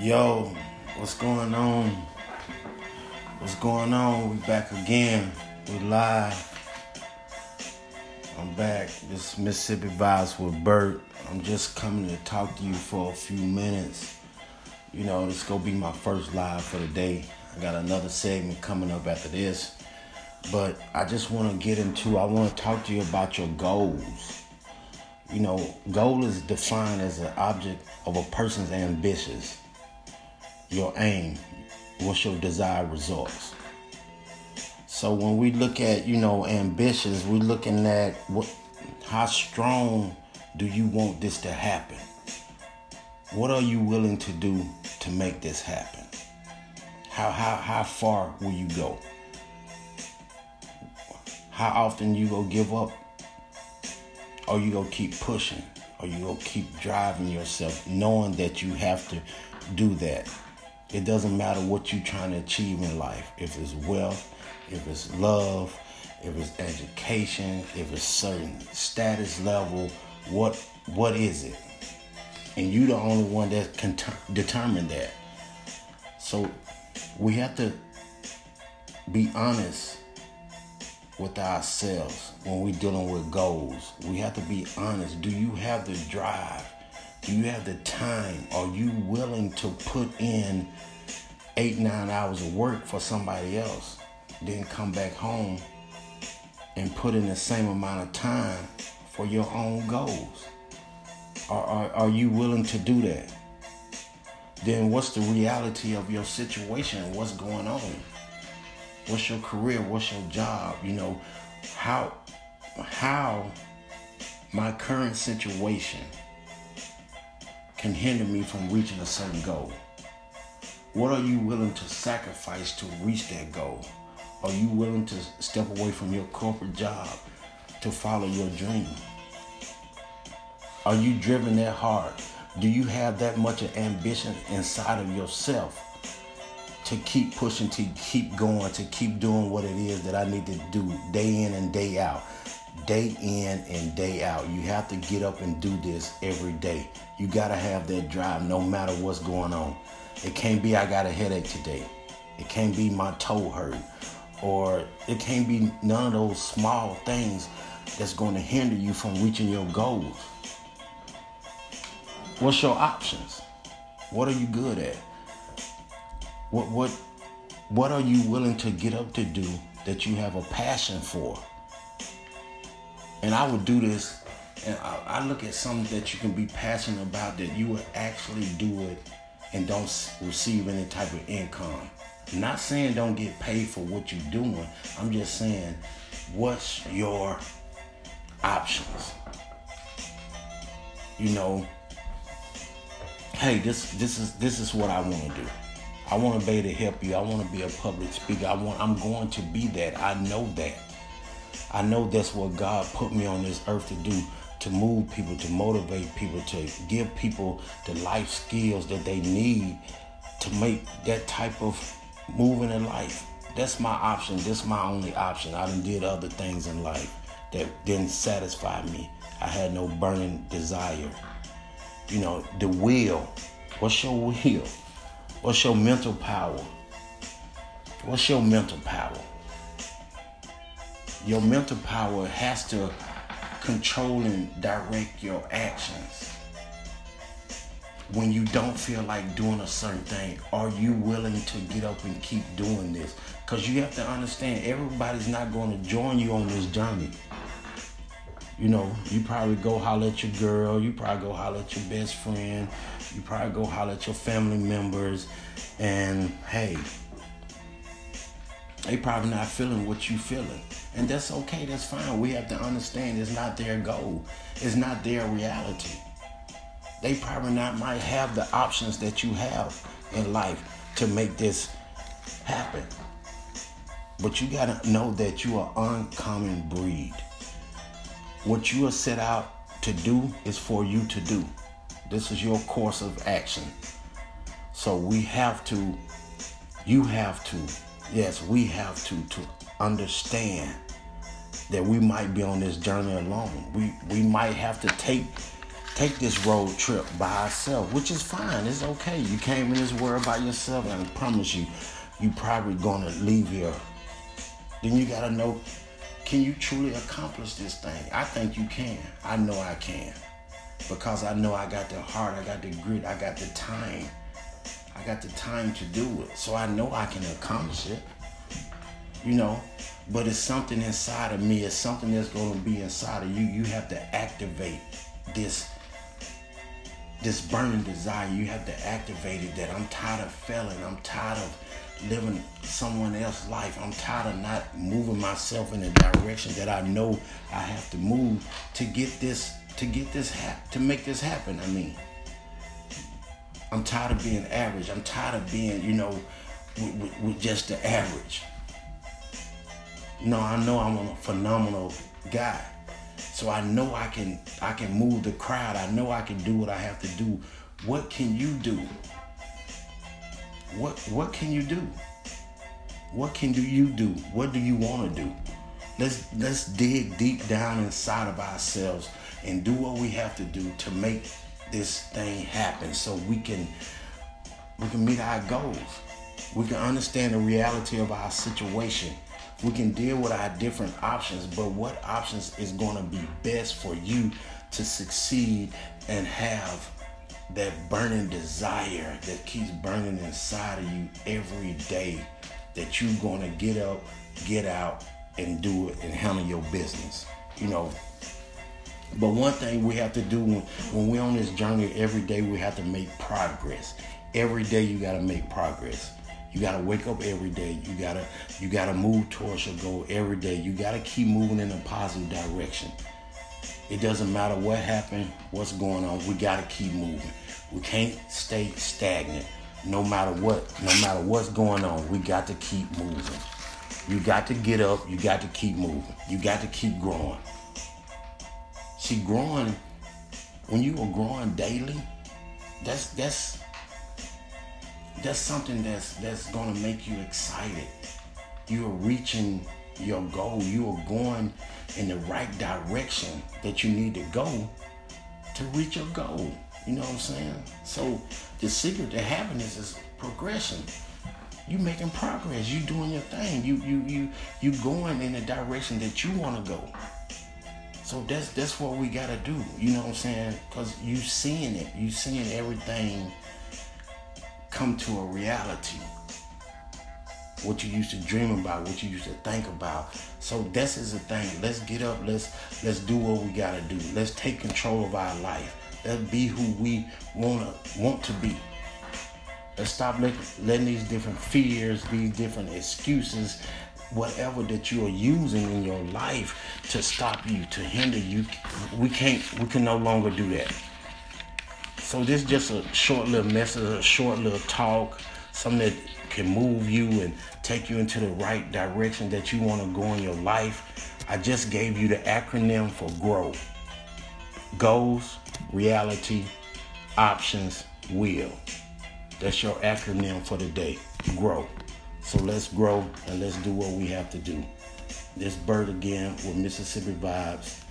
Yo, what's going on? What's going on? We back again. We live. I'm back. This is Mississippi Vibes with Bert. I'm just coming to talk to you for a few minutes. You know, this gonna be my first live for the day. I got another segment coming up after this. But I just want to get into I want to talk to you about your goals. You know, goal is defined as an object of a person's ambitions your aim, what's your desired results. So when we look at, you know, ambitions, we're looking at what how strong do you want this to happen? What are you willing to do to make this happen? How how how far will you go? How often you go give up? Or you go keep pushing? Or you go keep driving yourself knowing that you have to do that? It doesn't matter what you're trying to achieve in life. If it's wealth, if it's love, if it's education, if it's certain status level, what what is it? And you the only one that can t- determine that. So we have to be honest with ourselves when we're dealing with goals. We have to be honest. Do you have the drive? Do you have the time? Are you willing to put in eight, nine hours of work for somebody else, then come back home and put in the same amount of time for your own goals? Are, are, are you willing to do that? Then what's the reality of your situation? What's going on? What's your career? What's your job? You know, how how my current situation can hinder me from reaching a certain goal. What are you willing to sacrifice to reach that goal? Are you willing to step away from your corporate job to follow your dream? Are you driven that hard? Do you have that much of ambition inside of yourself to keep pushing, to keep going, to keep doing what it is that I need to do day in and day out? Day in and day out. You have to get up and do this every day. You got to have that drive no matter what's going on. It can't be I got a headache today. It can't be my toe hurt. Or it can't be none of those small things that's going to hinder you from reaching your goals. What's your options? What are you good at? What what what are you willing to get up to do that you have a passion for? And I would do this and I, I look at something that you can be passionate about that you would actually do it and don't receive any type of income. I'm not saying don't get paid for what you're doing. I'm just saying, what's your options? You know, hey, this this is this is what I want to do. I want to be able to help you. I want to be a public speaker. I want I'm going to be that. I know that. I know that's what God put me on this earth to do to move people, to motivate people, to give people the life skills that they need to make that type of moving in life. That's my option. That's my only option. I done did other things in life that didn't satisfy me. I had no burning desire. You know, the will. What's your will? What's your mental power? What's your mental power? Your mental power has to control and direct your actions. When you don't feel like doing a certain thing, are you willing to get up and keep doing this? Because you have to understand, everybody's not going to join you on this journey. You know, you probably go holler at your girl, you probably go holler at your best friend, you probably go holler at your family members, and hey, they probably not feeling what you feeling. And that's okay, that's fine. We have to understand it's not their goal. It's not their reality. They probably not might have the options that you have in life to make this happen. But you gotta know that you are uncommon breed. What you are set out to do is for you to do. This is your course of action. So we have to, you have to, yes, we have to, to understand that we might be on this journey alone. We we might have to take take this road trip by ourselves, which is fine. It's okay. You came in this world by yourself, and I promise you, you probably gonna leave here. Then you gotta know, can you truly accomplish this thing? I think you can. I know I can. Because I know I got the heart, I got the grit, I got the time. I got the time to do it. So I know I can accomplish it. You know, but it's something inside of me. It's something that's going to be inside of you. You have to activate this this burning desire. You have to activate it that I'm tired of failing. I'm tired of living someone else's life. I'm tired of not moving myself in the direction that I know I have to move to get this to get this to make this happen. I mean, I'm tired of being average. I'm tired of being, you know, with, with, with just the average. No, I know I'm a phenomenal guy. So I know I can I can move the crowd. I know I can do what I have to do. What can you do? What what can you do? What can do you do? What do you want to do? Let's let's dig deep down inside of ourselves and do what we have to do to make this thing happen so we can we can meet our goals. We can understand the reality of our situation we can deal with our different options, but what options is going to be best for you to succeed and have that burning desire that keeps burning inside of you every day that you're going to get up, get out, and do it and handle your business. You know, but one thing we have to do when, when we're on this journey every day, we have to make progress. Every day you got to make progress. You gotta wake up every day. You gotta you gotta move towards your goal every day. You gotta keep moving in a positive direction. It doesn't matter what happened, what's going on. We gotta keep moving. We can't stay stagnant. No matter what, no matter what's going on, we got to keep moving. You got to get up. You got to keep moving. You got to keep growing. See, growing when you are growing daily, that's that's that's something that's that's gonna make you excited. You are reaching your goal. You are going in the right direction that you need to go to reach your goal. You know what I'm saying? So the secret to happiness is progression. You making progress. You doing your thing. You you you you going in the direction that you want to go. So that's that's what we gotta do. You know what I'm saying? Cause you seeing it. You seeing everything come to a reality. What you used to dream about, what you used to think about. So this is the thing. Let's get up. Let's let's do what we gotta do. Let's take control of our life. Let's be who we wanna want to be. Let's stop letting, letting these different fears, these different excuses, whatever that you are using in your life to stop you, to hinder you. We can't. We can no longer do that. So this is just a short little message, a short little talk, something that can move you and take you into the right direction that you want to go in your life. I just gave you the acronym for GROW. Goals, reality, options, will. That's your acronym for the day. Grow. So let's grow and let's do what we have to do. This Bert again with Mississippi Vibes.